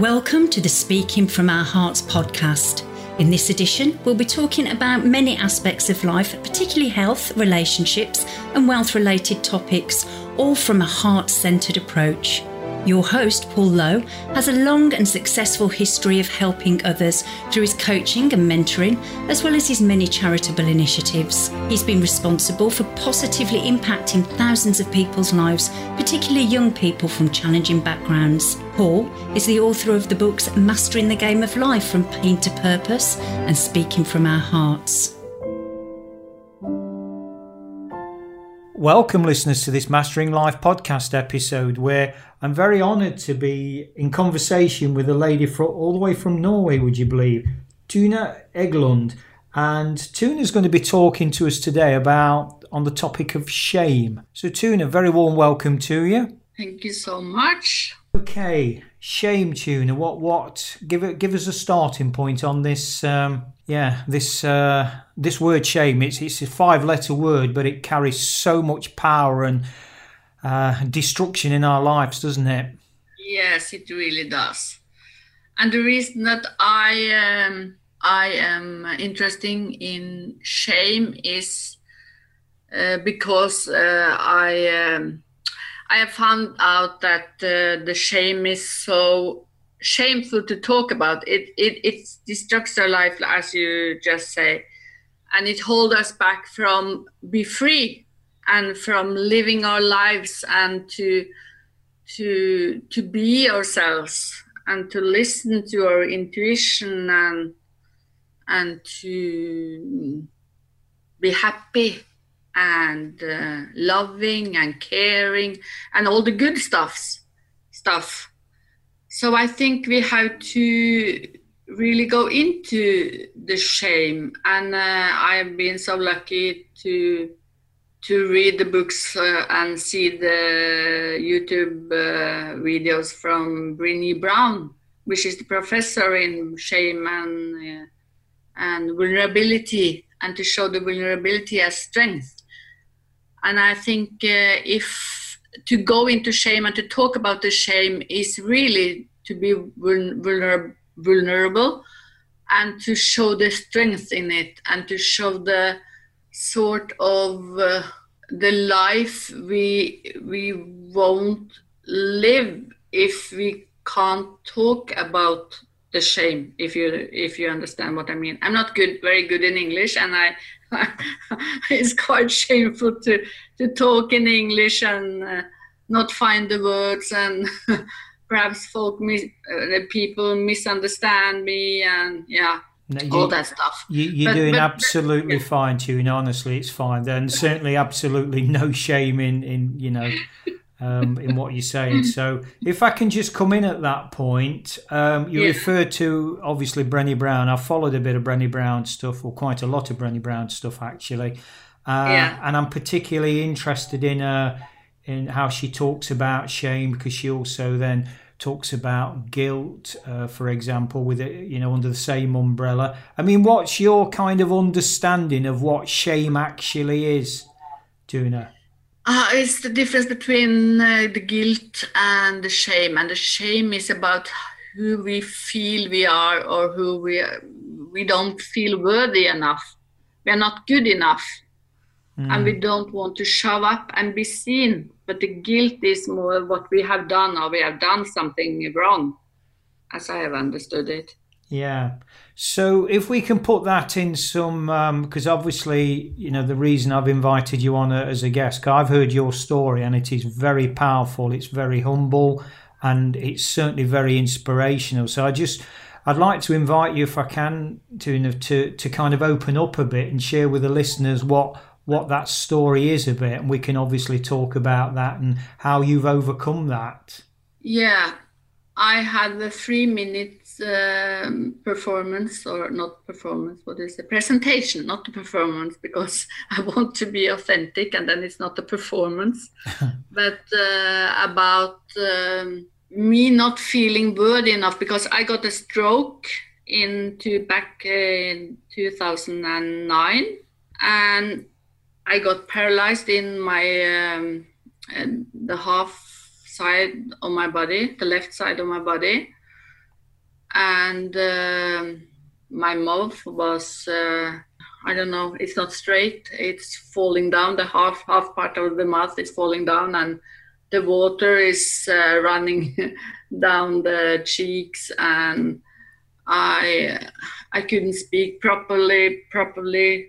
Welcome to the Speaking from Our Hearts podcast. In this edition, we'll be talking about many aspects of life, particularly health, relationships, and wealth related topics, all from a heart centered approach. Your host, Paul Lowe, has a long and successful history of helping others through his coaching and mentoring, as well as his many charitable initiatives. He's been responsible for positively impacting thousands of people's lives, particularly young people from challenging backgrounds. Paul is the author of the books Mastering the Game of Life from Pain to Purpose and Speaking from Our Hearts. Welcome, listeners, to this Mastering Life podcast episode where I'm very honoured to be in conversation with a lady from, all the way from Norway, would you believe? Tuna Eglund. And Tuna's going to be talking to us today about on the topic of shame. So, Tuna, very warm welcome to you. Thank you so much. Okay, shame Tuna. What what give it give us a starting point on this um yeah, this uh this word shame. It's it's a five letter word, but it carries so much power and uh, destruction in our lives, doesn't it? Yes, it really does. And the reason that I um, I am interested in shame is uh, because uh, I um, I have found out that uh, the shame is so shameful to talk about. It it it destructs our life, as you just say, and it holds us back from be free and from living our lives and to to to be ourselves and to listen to our intuition and and to be happy and uh, loving and caring and all the good stuffs stuff so i think we have to really go into the shame and uh, i've been so lucky to to read the books uh, and see the YouTube uh, videos from Brené Brown, which is the professor in shame and uh, and vulnerability, and to show the vulnerability as strength. And I think uh, if to go into shame and to talk about the shame is really to be vulner- vulnerable and to show the strength in it and to show the sort of uh, the life we we won't live if we can't talk about the shame if you if you understand what i mean. I'm not good very good in english and i it's quite shameful to to talk in english and uh, not find the words and perhaps folk mis- uh, people misunderstand me and yeah no, you, all that stuff. You, are doing but, absolutely yeah. fine, Tuna. Honestly, it's fine. And certainly, absolutely no shame in in you know um, in what you're saying. So, if I can just come in at that point, um, you yeah. referred to obviously Brené Brown. I've followed a bit of Brené Brown stuff, or quite a lot of Brené Brown stuff actually. Uh, yeah. And I'm particularly interested in uh, in how she talks about shame because she also then talks about guilt, uh, for example, with it, you know, under the same umbrella. I mean, what's your kind of understanding of what shame actually is, Tuna? Uh, it's the difference between uh, the guilt and the shame, and the shame is about who we feel we are or who we we don't feel worthy enough. We are not good enough, mm. and we mm. don't want to show up and be seen but the guilt is more what we have done or we have done something wrong, as I have understood it. Yeah. So if we can put that in some, because um, obviously, you know, the reason I've invited you on as a guest, I've heard your story and it is very powerful. It's very humble and it's certainly very inspirational. So I just, I'd like to invite you, if I can, to to to kind of open up a bit and share with the listeners what what that story is a bit, and we can obviously talk about that and how you've overcome that. Yeah, I had the three um, performance, or not performance, what is it? Presentation, not the performance, because I want to be authentic and then it's not a performance. but uh, about um, me not feeling worthy enough because I got a stroke into back in 2009 and I got paralyzed in my um, the half side of my body, the left side of my body, and uh, my mouth was uh, I don't know. It's not straight. It's falling down. The half half part of the mouth is falling down, and the water is uh, running down the cheeks, and I I couldn't speak properly properly,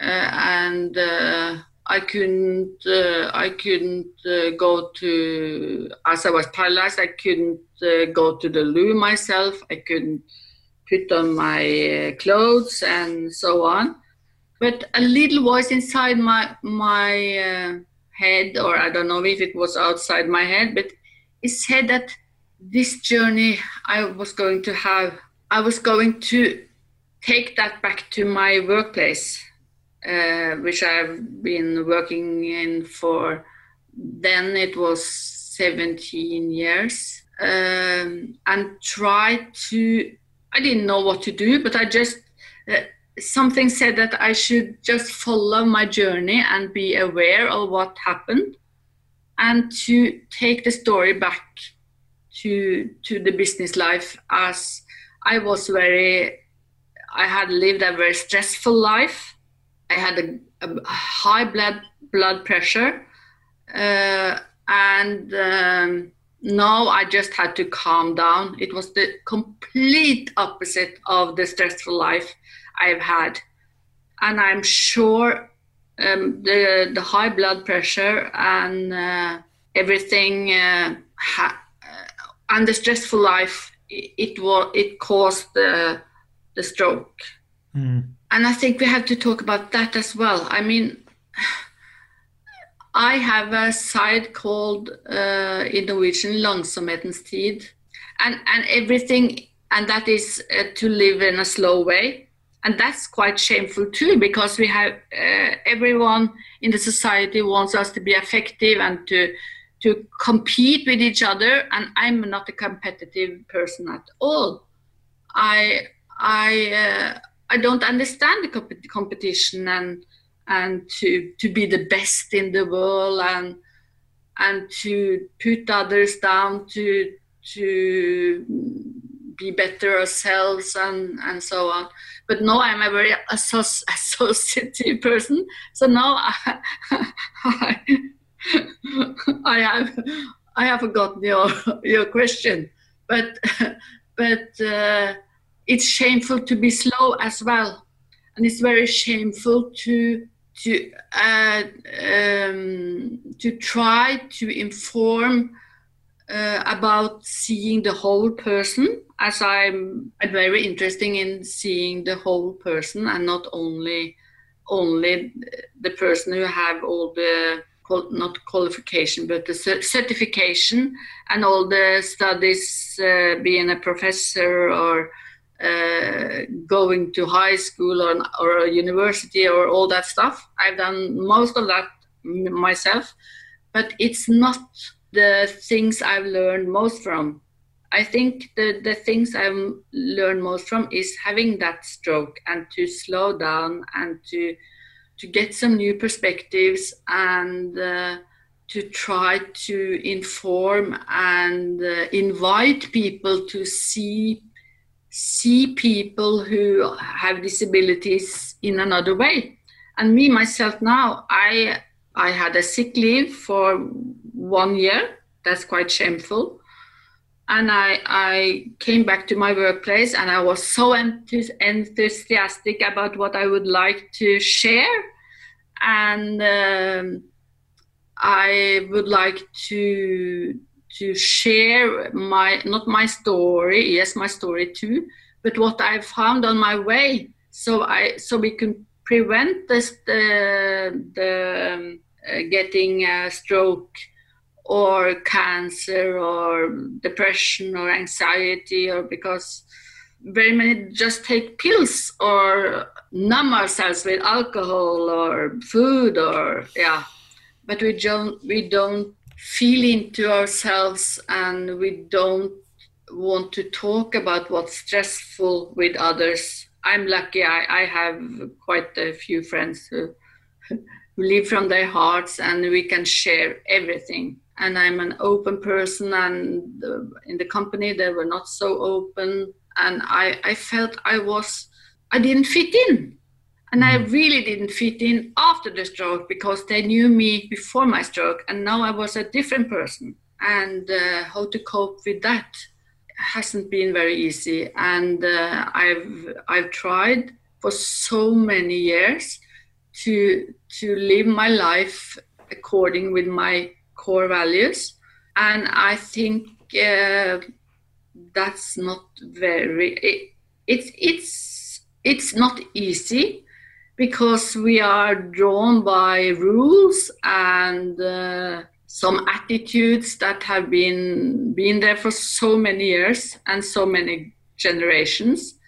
uh, and uh, I couldn't uh, I couldn't uh, go to as I was paralyzed. I couldn't Uh, go to the loo myself. I couldn't put on my uh, clothes and so on. But a little voice inside my my uh, head, or I don't know if it was outside my head, but it said that this journey I was going to have, I was going to take that back to my workplace, uh, which I've been working in for then it was 17 years, um, and try to, I didn't know what to do, but I just, uh, something said that I should just follow my journey and be aware of what happened and to take the story back to to the business life as I was very I had lived a very stressful life. I had a, a high blood blood pressure, uh, and um, now I just had to calm down. It was the complete opposite of the stressful life I've had, and I'm sure um, the the high blood pressure and uh, everything uh, ha- uh, and the stressful life it, it was it caused the the stroke. Mm. And I think we have to talk about that as well. I mean, I have a side called uh, in Norwegian langsomhetens tid, and and everything, and that is uh, to live in a slow way. And that's quite shameful too because we have uh, everyone in the society wants us to be effective and to to compete with each other. And i'm not a competitive person at all. I i uh, i don't understand the comp- competition and and to to be the best in the world and and to put others down to to be better ourselves and and so on. But now I'm a very associative person. So now I, I, I have I have forgotten your your question, but but uh, it's shameful to be slow as well, and it's very shameful to to uh, um, to try to inform uh, about seeing the whole person as I'm, I'm very interested in seeing the whole person and not only only the person who have all the not qualification but the certification and all the studies uh, being a professor or uh, going to high school or, or university or all that stuff. I've done most of that myself but it's not the things i've learned most from. I think the, the things I've learned most from is having that stroke and to slow down and to to get some new perspectives and uh, to try to inform and uh, invite people to see see people who have disabilities in another way. And me myself now, I I had a sick leave for one year. That's quite shameful and I, I came back to my workplace and I was so enthusiastic about what I would like to share. And um, I would like to to share my not my story, yes, my story too, but what I found on my way. So I so we can prevent this the the um, uh, getting a stroke or cancer or depression or anxiety or because very many just take pills or numb ourselves with alcohol or food or yeah but we don't we don't feel into ourselves and we don't want to talk about what's stressful with others. I'm lucky i, I have quite a few friends who live from their hearts and we can share everything. And i'm an open person and uh, in the company they were not so open. And i i felt i was i didn't fit in and I mm. really didn't fit in after the stroke because they knew me before my stroke, and now I was a different person. And uh, how to cope with that hasn't been very easy. And uh, I've I've tried for so many years to to live my life according with my core values and i think uh, that's not very it, it's it's it's not easy because we are drawn by rules and uh, some attitudes that have been been there for so many years and so many generations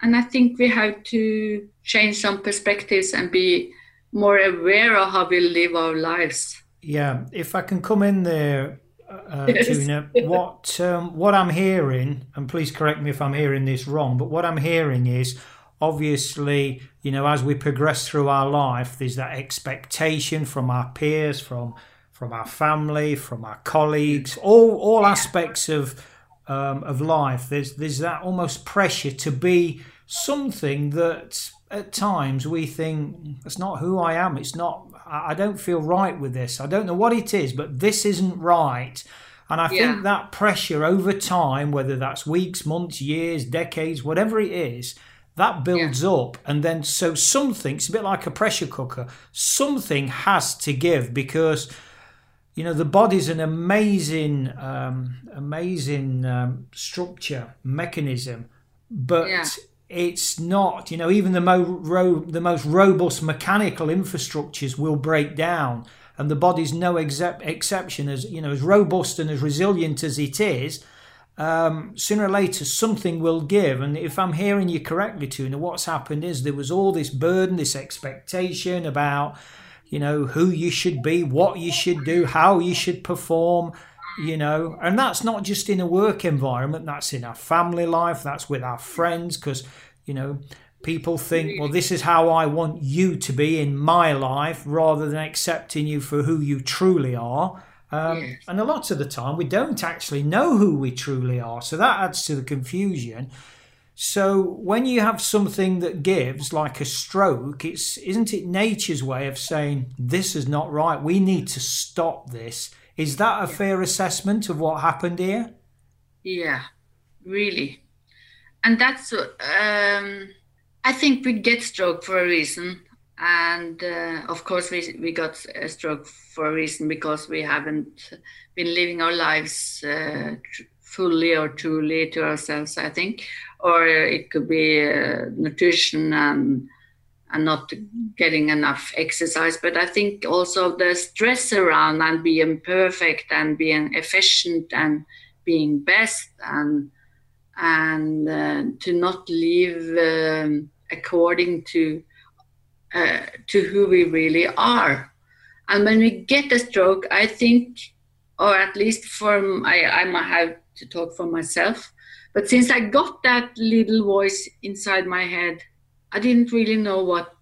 and i think we have to change some perspectives and be more aware of how we live our lives. Yeah, if I can come in there, uh, Tuna, what um, what I'm hearing, and please correct me if I'm hearing this wrong, but what I'm hearing is obviously, you know, as we progress through our life, there's that expectation from our peers, from from our family, from our colleagues, all all aspects of um, of life. There's there's that almost pressure to be something that at times we think it's not who I am. It's not. I don't feel right with this. I don't know what it is, but this isn't right. And I yeah. think that pressure over time, whether that's weeks, months, years, decades, whatever it is, that builds yeah. up. And then so something, it's a bit like a pressure cooker, something has to give because, you know, the body's an amazing, um, amazing um, structure, mechanism. But yeah it's not, you know, even the, mo- ro- the most robust mechanical infrastructures will break down. And the body's no exep- exception, as you know, as robust and as resilient as it is. Um, sooner or later, something will give. And if I'm hearing you correctly, Tuna, what's happened is there was all this burden, this expectation about, you know, who you should be, what you should do, how you should perform you know and that's not just in a work environment that's in our family life that's with our friends because you know people think well this is how i want you to be in my life rather than accepting you for who you truly are um, yes. and a lot of the time we don't actually know who we truly are so that adds to the confusion so when you have something that gives like a stroke it's isn't it nature's way of saying this is not right we need to stop this is that a fair assessment of what happened here? Yeah, really. And that's, um, I think we get stroke for a reason. And uh, of course, we, we got a stroke for a reason because we haven't been living our lives uh, fully or truly to ourselves, I think. Or it could be uh, nutrition and and not getting enough exercise. But I think also the stress around and being perfect and being efficient and being best and and uh, to not live um, according to uh, to who we really are. And when we get a stroke, I think, or at least for I, I might have to talk for myself. But since I got that little voice inside my head I didn't really know what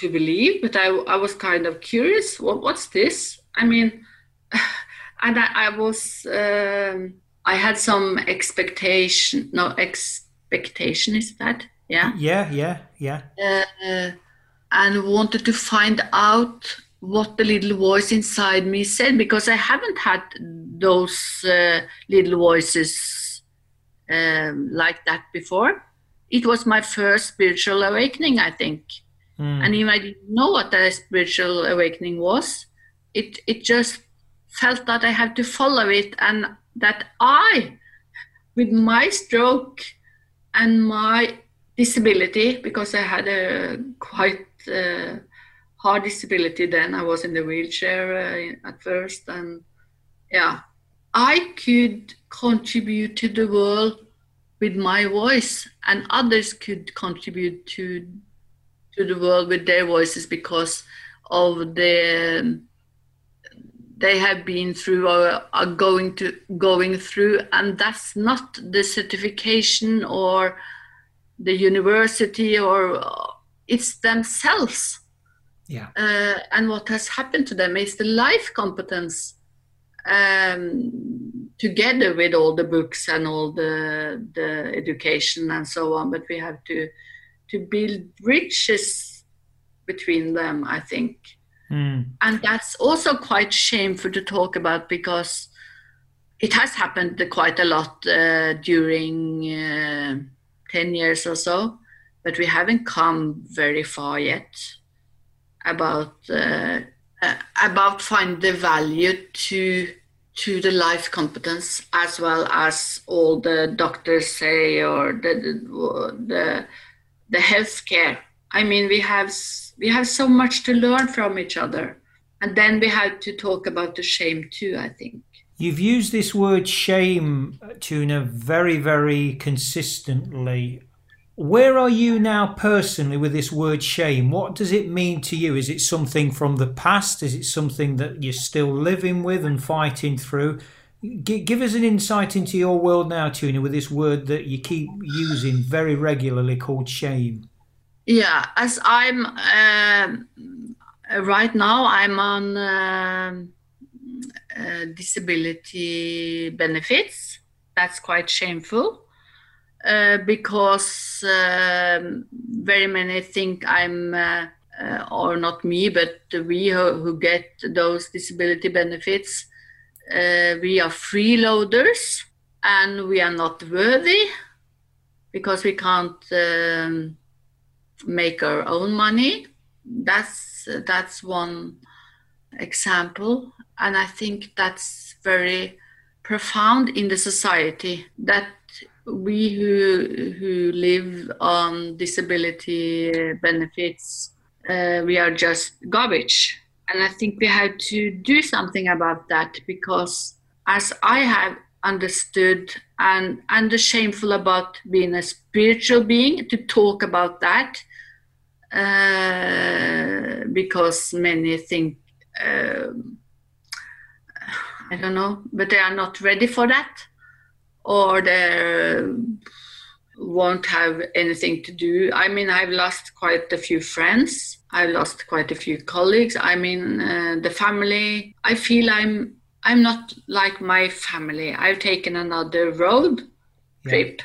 to believe, but I, I was kind of curious. What, what's this? I mean, and I, I was, um, I had some expectation. No, expectation is that? Yeah. Yeah, yeah, yeah. Uh, and wanted to find out what the little voice inside me said because I haven't had those uh, little voices um, like that before it was my first spiritual awakening, I think. Mm. And even I didn't know what a spiritual awakening was. It it just felt that I had to follow it and that I, with my stroke and my disability, because I had a quite uh, hard disability then, I was in the wheelchair uh, at first, and yeah, I could contribute to the world with my voice and others could contribute to to the world with their voices because of the they have been through or are going to going through and that's not the certification or the university or it's themselves Yeah. Uh, and what has happened to them is the life competence um, together with all the books and all the the education and so on. But we have to to build bridges between them. I think, mm. and that's also quite shameful to talk about because it has happened quite a lot uh, during uh, ten years or so, but we haven't come very far yet about. Uh, uh, about find the value to to the life competence as well as all the doctors say or the the the, the healthcare. I mean, we have we have so much to learn from each other, and then we have to talk about the shame too. I think. You've used this word shame, Tuna, very, very consistently where are you now personally with this word shame? What does it mean to you? Is it something from the past? Is it something that you're still living with and fighting through? G- give us an insight into your world now, Tuna, with this word that you keep using very regularly called shame. Yeah, as I'm uh, right now, I'm on uh, uh, disability benefits. That's quite shameful uh, because um, very many think I'm, uh, uh, or not me, but we who, who get those disability benefits, uh, we are freeloaders and we are not worthy because we can't um, make our own money. That's that's one example, and I think that's very profound in the society that we who who live on disability benefits, uh, we are just garbage. And I think we have to do something about that because, as I have understood and and the shameful about being a spiritual being to talk about that uh, because many think um, I don't know, but they are not ready for that or they won't have anything to do. I mean, I've lost quite a few friends. I've lost quite a few colleagues. I mean, uh, the family. I feel I'm I'm not like my family. I've taken another road yeah. trip,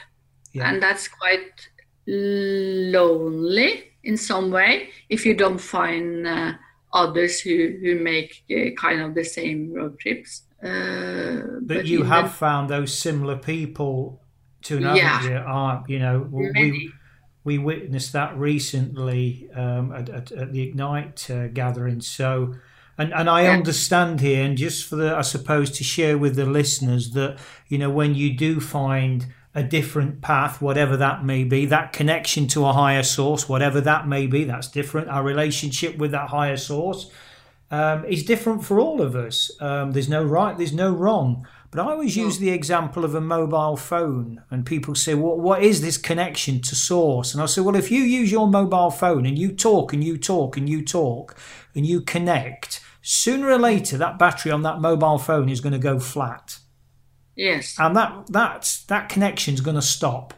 yeah. and that's quite lonely in some way if you don't find uh, others who who make uh, kind of the same road trips. Uh, but, but, you have found those similar people to know yeah. you are you know we we witnessed that recently um, at, at, at, the ignite uh, gathering so and and I yeah. understand here and just for the I suppose to share with the listeners that you know when you do find a different path whatever that may be that connection to a higher source whatever that may be that's different our relationship with that higher source um, is different for all of us. Um, there's no right, there's no wrong. But I always use the example of a mobile phone, and people say, well, what is this connection to source? And I say, well, if you use your mobile phone and you talk and you talk and you talk and you connect, sooner or later that battery on that mobile phone is going to go flat. Yes. And that that that connection is going to stop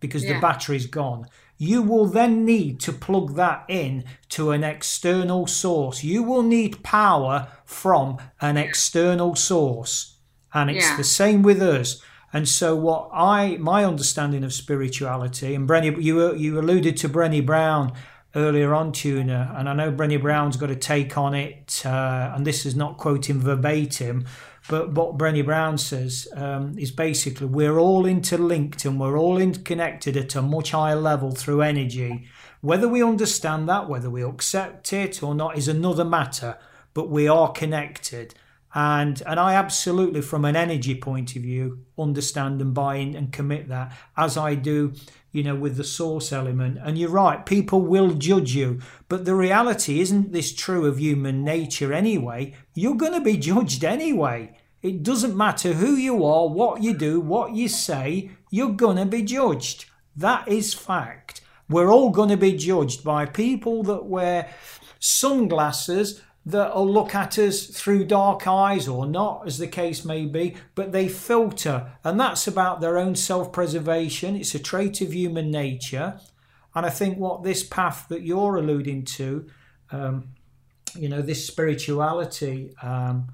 because yeah. the battery's gone you will then need to plug that in to an external source. You will need power from an external source. And it's yeah. the same with us. And so, what I my understanding of spirituality, and Brené, you you alluded to Brené Brown earlier on, Tuna, and I know Brené Brown's got a take on it, uh, and this is not quoting verbatim, but what Brené Brown says um, is basically we're all interlinked and we're all interconnected at a much higher level through energy. Whether we understand that, whether we accept it or not, is another matter. But we are connected, and and I absolutely, from an energy point of view, understand and buy in and commit that as I do you know, with the source element. And you're right, people will judge you. But the reality isn't this true of human nature anyway? You're going to be judged anyway. It doesn't matter who you are, what you do, what you say, you're going to be judged. That is fact. We're all going to be judged by people that wear sunglasses that'll look at us through dark eyes or not, as the case may be, but they filter, and that's about their own self preservation. It's a trait of human nature. And I think what this path that you're alluding to um, you know, this spirituality. Um,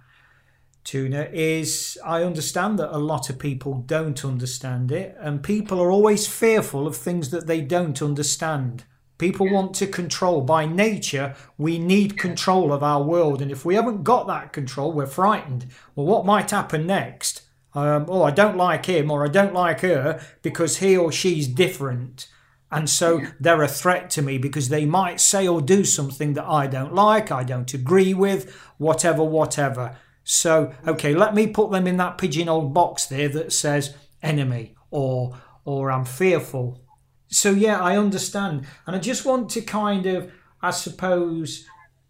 Tuna is I understand that a lot of people don't understand it, and people are always fearful of things that they don't understand. People want to control. By nature, we need control of our world, and if we haven't got that control, we're frightened. Well, what might happen next? Um, oh, I don't like him or I don't like her because he or she's different. And so they're a threat to me because they might say or do something that I don't like, I don't agree with, whatever, whatever. So, okay, let me put them in that pigeonhole box there that says enemy or or I'm fearful. So yeah, I understand, and I just want to kind of, I suppose,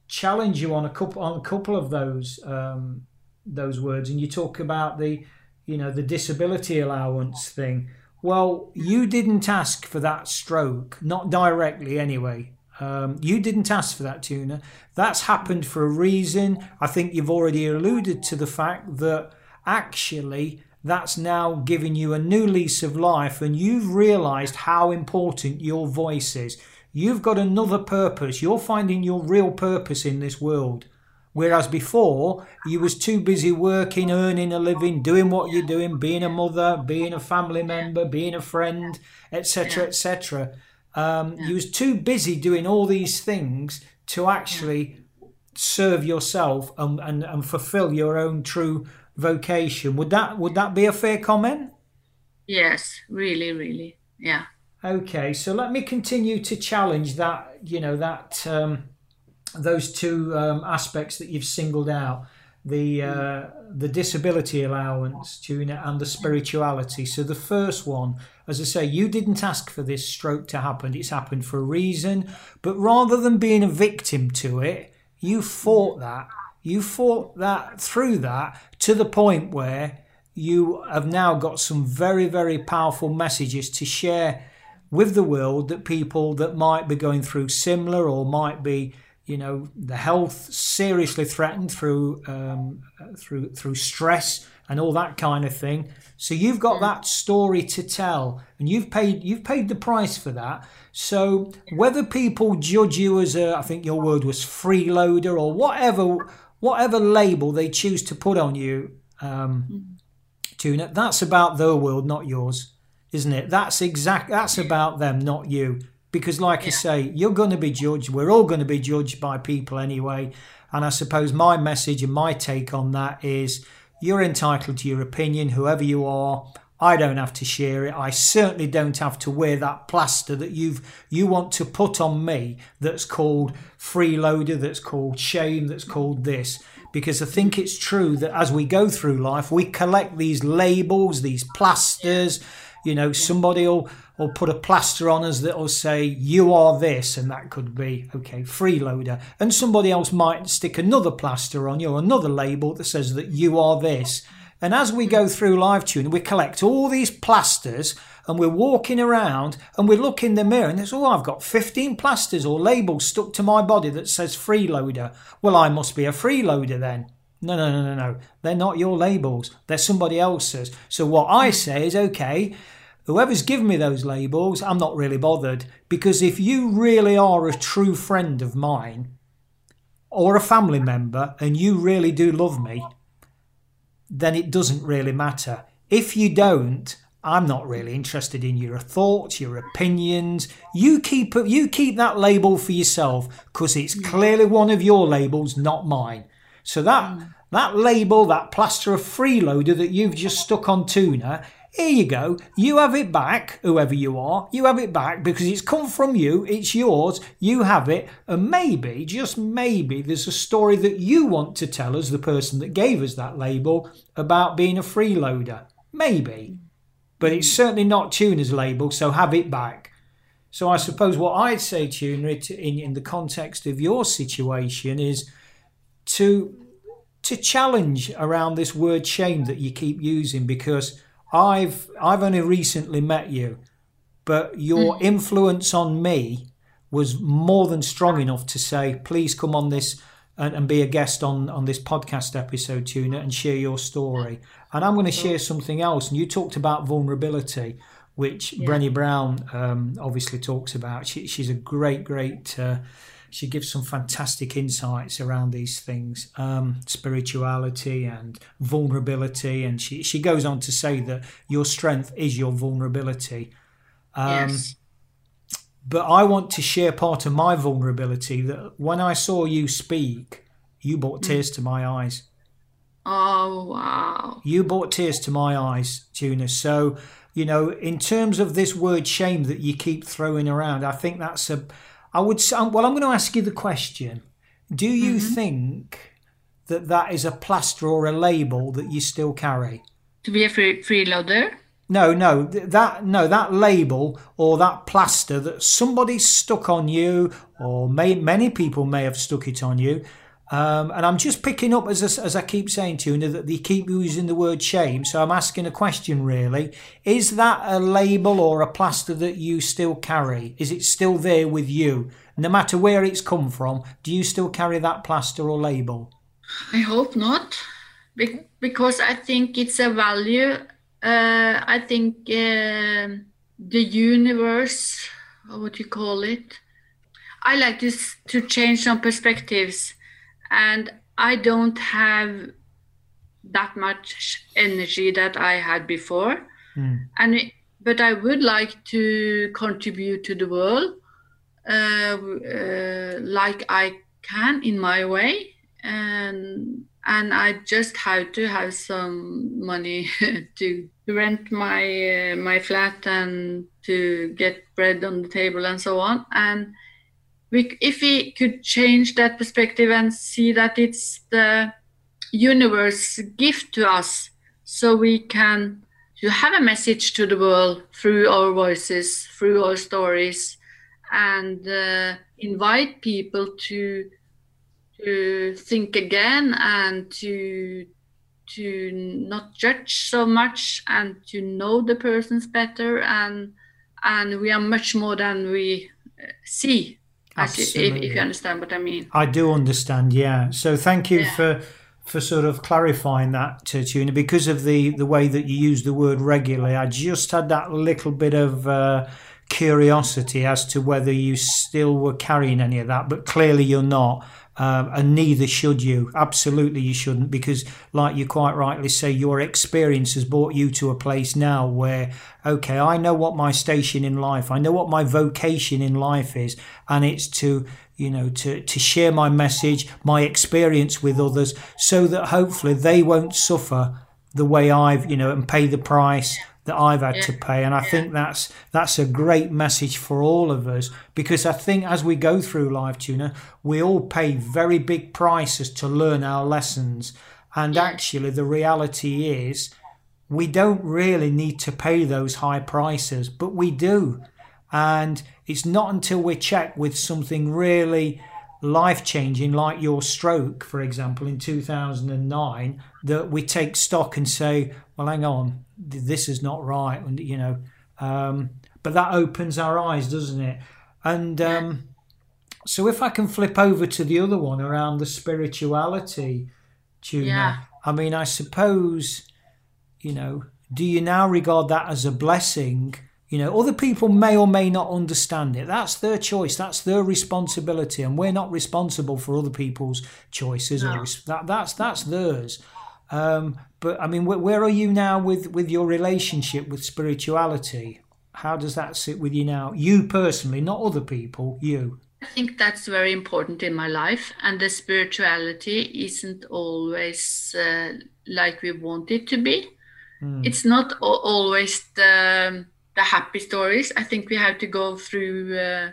challenge you on a couple on a couple of those um, those words. And you talk about the, you know, the disability allowance thing. Well, you didn't ask for that stroke, not directly anyway. Um, you didn't ask for that tuna. That's happened for a reason. I think you've already alluded to the fact that actually that's now giving you a new lease of life and you've realized how important your voice is. You've got another purpose. You're finding your real purpose in this world. Whereas before, you was too busy working, earning a living, doing what you're doing, being a mother, being a family member, being a friend, etc., etc. Um. You was too busy doing all these things to actually serve yourself and, and, and fulfill your own true vocation. Would that would that be a fair comment? Yes, really, really, yeah. Okay, so let me continue to challenge that. You know that um, those two um, aspects that you've singled out the uh, the disability allowance Tuna and the spirituality. So the first one, as I say, you didn't ask for this stroke to happen. It's happened for a reason. But rather than being a victim to it, you fought that. You fought that through that to the point where you have now got some very very powerful messages to share with the world that people that might be going through similar or might be you know the health seriously threatened through um, through through stress and all that kind of thing. So you've got that story to tell and you've paid you've paid the price for that. So whether people judge you as a i think your word was freeloader or whatever whatever label they choose to put on you um, tuna that's about their world not yours isn't it? That's exact that's about them not you. Because like yeah. i say you're going to be judged we're all going to be judged by people anyway. And i suppose my message and my take on that is you're entitled to your opinion whoever you are i don't have to share it. I certainly don't have to wear that plaster that you've you want to put on me that's called freeloader that's called shame that's called this. Because I think it's true that as we go through life, we collect these labels, these plasters. You know, somebody will or put a plaster on us that will say you are this and that could be okay freeloader. And somebody else might stick another plaster on you another label that says that you are this and as we go mm. through live tune we collect all these plasters and we're walking around and we look in the mirror and there's oh I've got 15 plasters or labels stuck to my body that says freeloader well I must be a freeloader then no, no, no, no, no. They're not your labels. They're somebody else's. So what I mm. say is, okay, whoever's given me those labels, I'm not really bothered because if you really are a true friend of mine or a family member and you really do love me, then it doesn't really matter. If you don't, I'm not really interested in your thoughts, your opinions. You keep you keep that label for yourself because it's mm. clearly one of your labels, not mine. So that mm. that label, that plaster of freeloader that you've just stuck on tuna, here you go. You have it back, whoever you are. You have it back because it's come from you. It's yours. You have it. And maybe, just maybe, there's a story that you want to tell us, the person that gave us that label, about being a freeloader. Maybe. But it's certainly not Tuna's label, so have it back. So I suppose what I'd say, Tuna, in, in the context of your situation, is to to challenge around this word shame that you keep using because I've I've only recently met you, but your mm. influence on me was more than strong enough to say, please come on this and, and, be a guest on on this podcast episode, Tuna, and share your story. And I'm going to share something else. And you talked about vulnerability, which yeah. Brené Brown um, obviously talks about. She, she's a great, great. Uh, she gives some fantastic insights around these things, um, spirituality and vulnerability, and she she goes on to say that your strength is your vulnerability. Um, yes. But I want to share part of my vulnerability that when I saw you speak, you brought mm. tears to my eyes. Oh wow! You brought tears to my eyes, Tuna. So you know, in terms of this word shame that you keep throwing around, I think that's a. I would say, well, I'm going to ask you the question. Do you mm-hmm. think that that is a plaster or a label that you still carry? To be a free freeloader? No, no, that no that label or that plaster that somebody stuck on you, or may, many people may have stuck it on you, um, and I'm just picking up, as, as I keep saying to you, that they keep using the word shame. So I'm asking a question really. Is that a label or a plaster that you still carry? Is it still there with you? No matter where it's come from, do you still carry that plaster or label? I hope not, because I think it's a value. Uh, I think uh, the universe, what do you call it? I like to, to change some perspectives and I don't have that much energy that I had before. Mm. And but I would like to contribute to the world uh, uh, like I can in my way, and and I just have to have some money to rent my uh, my flat and to get bread on the table and so on and we, if we could change that perspective and see that it's the universe gift to us so we can to have a message to the world through our voices through our stories and uh, invite people to to think again and to to not judge so much and to know the persons better and and we are much more than we uh, see Absolutely. If, if, you understand what I mean. I do understand, yeah. So thank you yeah. for for sort of clarifying that to Tuna because of the the way that you use the word regularly. I just had that little bit of uh, curiosity as to whether you still were carrying any of that, but clearly you're not. Um, and neither should you. Absolutely, you shouldn't, because, like you quite rightly say, your experience has brought you to a place now where, okay, I know what my station in life, I know what my vocation in life is, and it's to, you know, to to share my message, my experience with others, so that hopefully they won't suffer the way I've, you know, and pay the price that I've had yeah. to pay. And I yeah. think that's that's a great message for all of us because I think as we go through life tuna, we all pay very big prices to learn our lessons. And yeah. actually the reality is we don't really need to pay those high prices, but we do. And it's not until we check with something really life changing, like your stroke, for example, in 2009, that we take stock and say, well, hang on, this is not right. And, you know, um, but that opens our eyes, doesn't it? And um, so if I can flip over to the other one around the spirituality, Tuna, yeah. I mean, I suppose, you know, do you now regard that as a blessing? You know, other people may or may not understand it. That's their choice. That's their responsibility, and we're not responsible for other people's choices. No. Or that, that's that's theirs. Um, but I mean, where, where are you now with with your relationship with spirituality? How does that sit with you now? You personally, not other people. You. I think that's very important in my life, and the spirituality isn't always uh, like we want it to be. Mm. It's not always the the happy stories. I think we have to go through uh,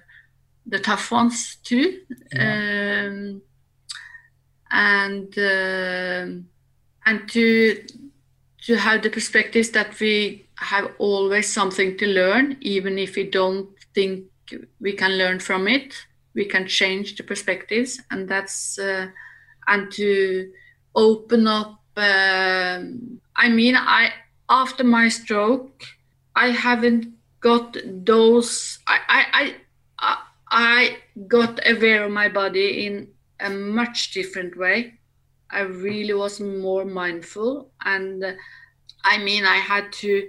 the tough ones too, yeah. um, and. Uh, and to to have the perspectives that we have always something to learn, even if we don't think we can learn from it. We can change the perspectives, and that's uh, and to open up. Uh, I mean, I after my stroke, I haven't got those. I I I, I got aware of my body in a much different way I really was more mindful, and uh, I mean, I had to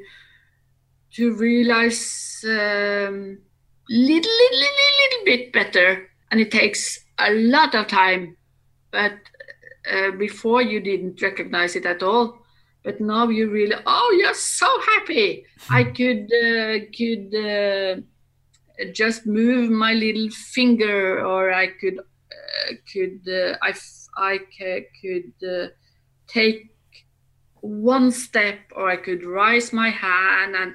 to realize um, little, little, little, little bit better, and it takes a lot of time, but uh, before you didn't recognize it at all. But now you really, oh, you're so happy. I could uh, could uh, just move my little finger, or I could uh, could uh, I I could uh, take one step, or I could raise my hand, and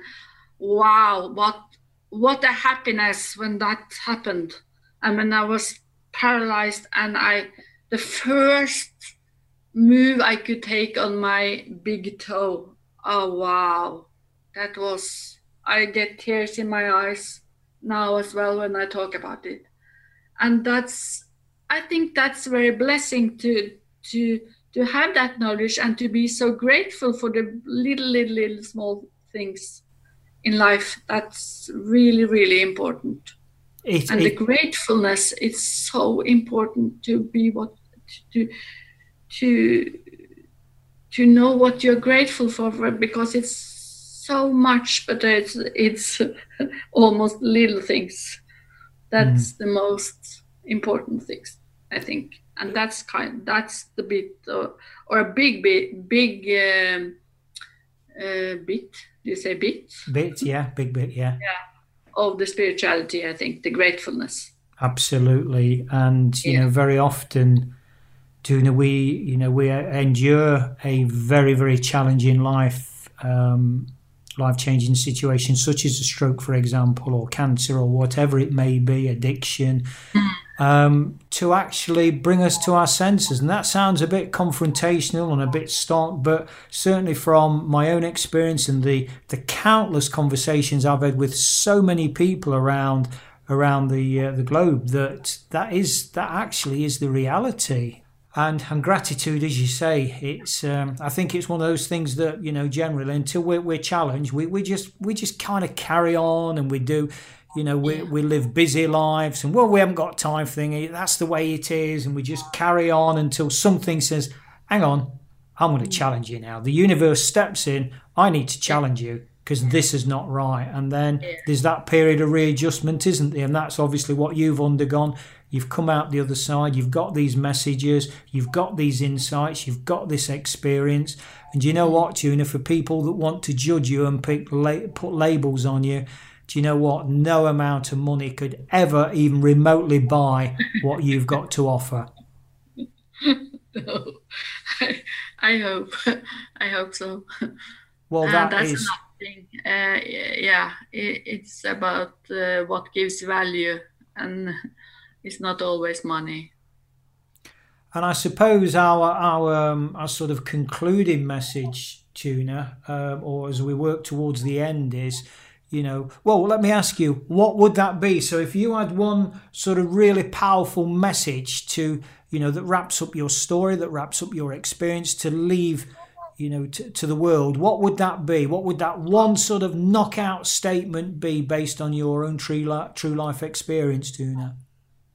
wow, what what a happiness when that happened. And when I was paralyzed, and I the first move I could take on my big toe. Oh wow, that was I get tears in my eyes now as well when I talk about it. And that's I think that's very blessing to to to have that knowledge and to be so grateful for the little little little small things in life. That's really really important. It, and it, the gratefulness is so important to be what to to to know what you're grateful for because it's so much but it's it's almost little things that's mm. the most important things i think. And that's kind that's the bit uh, or a big bit big um, uh, bit do you say bit bit yeah big bit yeah. Yeah. Of the spirituality i think the gratefulness. Absolutely. And you yeah. know very often Tuna, we you know we endure a very very challenging life, um, life changing situation such as a stroke, for example, or cancer, or whatever it may be, addiction, um, to actually bring us to our senses. And that sounds a bit confrontational and a bit stark, but certainly from my own experience and the the countless conversations I've had with so many people around around the uh, the globe that that is that actually is the reality and and gratitude, as you say, it's um, I think it's one of those things that you know generally until we're, we're challenged, we, we just we just kind of carry on and we do, you know, we we live busy lives and well we haven't got time for things. That's the way it is, and we just carry on until something says, "Hang on, I'm going to mm. challenge you now." The universe steps in. I need to challenge you because this is not right. And then yeah. there's that period of readjustment, isn't there? And that's obviously what you've undergone. You've come out the other side, you've got these messages, you've got these insights, you've got this experience. And you know mm. what, Tuna? For people that want to judge you and pick, put labels on you, do you know what? No amount of money could ever even remotely buy what you've got to offer. no, I, I hope. I hope so. Well, that uh, that's is... nothing. Uh, yeah, it, it's about uh, what gives value and it's not always money. And I suppose our our um, our sort of concluding message, Tuna, um, or as we work towards the end, is you know well let me ask you what would that be so if you had one sort of really powerful message to you know that wraps up your story that wraps up your experience to leave you know to, to the world what would that be what would that one sort of knockout statement be based on your own true life, true life experience tuna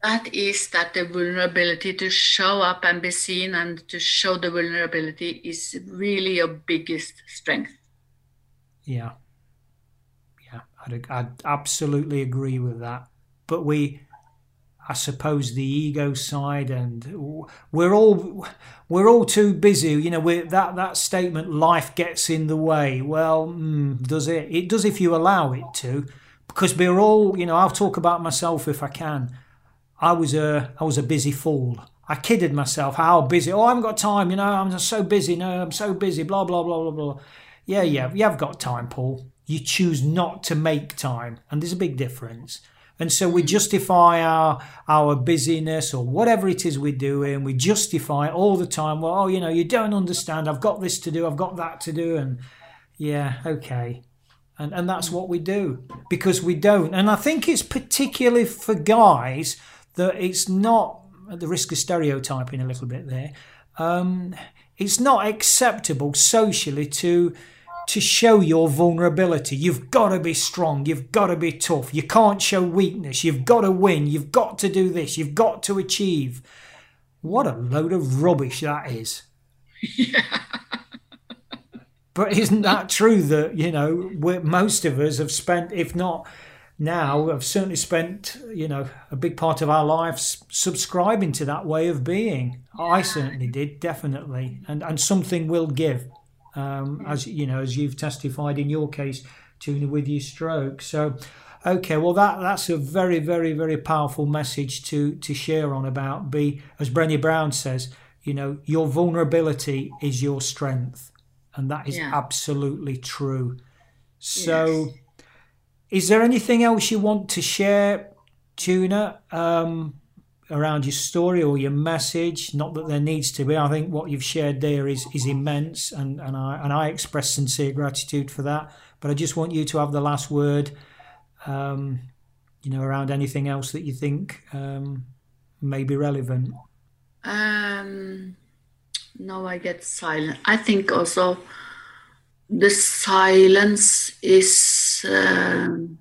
that is that the vulnerability to show up and be seen and to show the vulnerability is really your biggest strength. Yeah. I'd, I'd absolutely agree with that. But we, I suppose, the ego side, and we're all we're all too busy. You know, that that statement, "Life gets in the way." Well, mm, does it? It does if you allow it to, because we're all. You know, I'll talk about myself if I can. I was a I was a busy fool. I kidded myself how busy. Oh, I haven't got time. You know, I'm just so busy. No, I'm so busy. Blah blah blah blah blah. Yeah, yeah, you have got time, Paul. You choose not to make time, and there's a big difference. And so we justify our our busyness or whatever it is we're doing. We justify all the time. Well, oh, you know, you don't understand. I've got this to do. I've got that to do. And yeah, okay. And and that's what we do because we don't. And I think it's particularly for guys that it's not at the risk of stereotyping a little bit there. Um, it's not acceptable socially to to show your vulnerability. You've got to be strong. You've got to be tough. You can't show weakness. You've got to win. You've got to do this. You've got to achieve. What a load of rubbish that is. Yeah. but isn't that true that, you know, most of us have spent, if not now I've certainly spent, you know, a big part of our lives subscribing to that way of being. Yeah. I certainly did, definitely, and and something will give, um, as you know, as you've testified in your case, Tuna, with your stroke. So, okay, well that that's a very very very powerful message to to share on about. Be as Brené Brown says, you know, your vulnerability is your strength, and that is yeah. absolutely true. So. Yes is there anything else you want to share, Tuna, um, around your story or your message? Not that there needs to be. I think what you've shared there is is immense, and, and I and I express sincere gratitude for that. But I just want you to have the last word. Um, you know, around anything else that you think um, may be relevant. Um, no, I get silent. I think also the silence is um,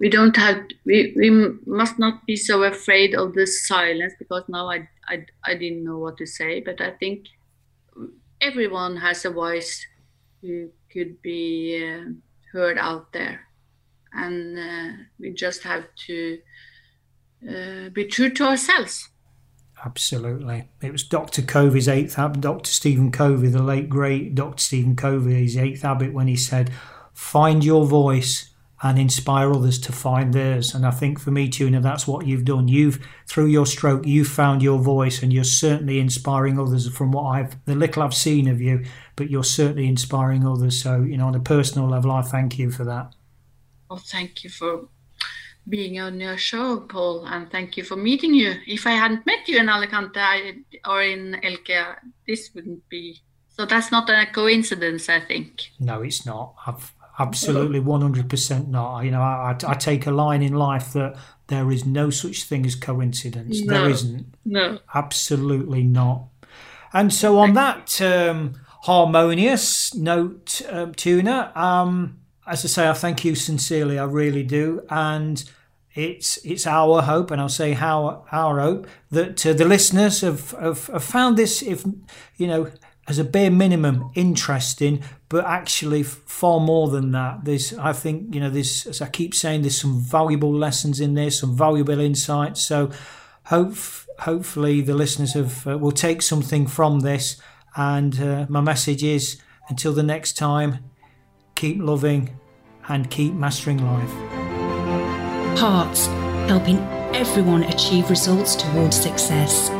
we don't have we, we must not be so afraid of the silence because now I, I i didn't know what to say but i think everyone has a voice who could be uh, heard out there and uh, we just have to uh, be true to ourselves Absolutely. It was Dr. Covey's eighth habit, Dr. Stephen Covey, the late great Dr. Stephen Covey's eighth habit, when he said, Find your voice and inspire others to find theirs. And I think for me, Tuna, that's what you've done. You've, through your stroke, you've found your voice and you're certainly inspiring others from what I've, the little I've seen of you, but you're certainly inspiring others. So, you know, on a personal level, I thank you for that. Well, thank you for being on your show, Paul, and thank you for meeting you. If I hadn't met you in Alicante I, or in Elche, this wouldn't be. So that's not a coincidence, I think. No, it's not. I've absolutely 100% not. You know, I, I, take a line in life that there is no such thing as coincidence. No, there isn't. No. Absolutely not. And so, on that um, harmonious note, um, Tuna, um, as I say, I thank you sincerely. I really do. And it's it's our hope, and I'll say how our hope that uh, the listeners have, have, have found this, if you know, as a bare minimum, interesting, but actually far more than that. There's, I think, you know, there's, as I keep saying, there's some valuable lessons in there, some valuable insights. So, hope hopefully the listeners have uh, will take something from this. And uh, my message is, until the next time, keep loving and keep mastering life. Hearts, helping everyone achieve results towards success.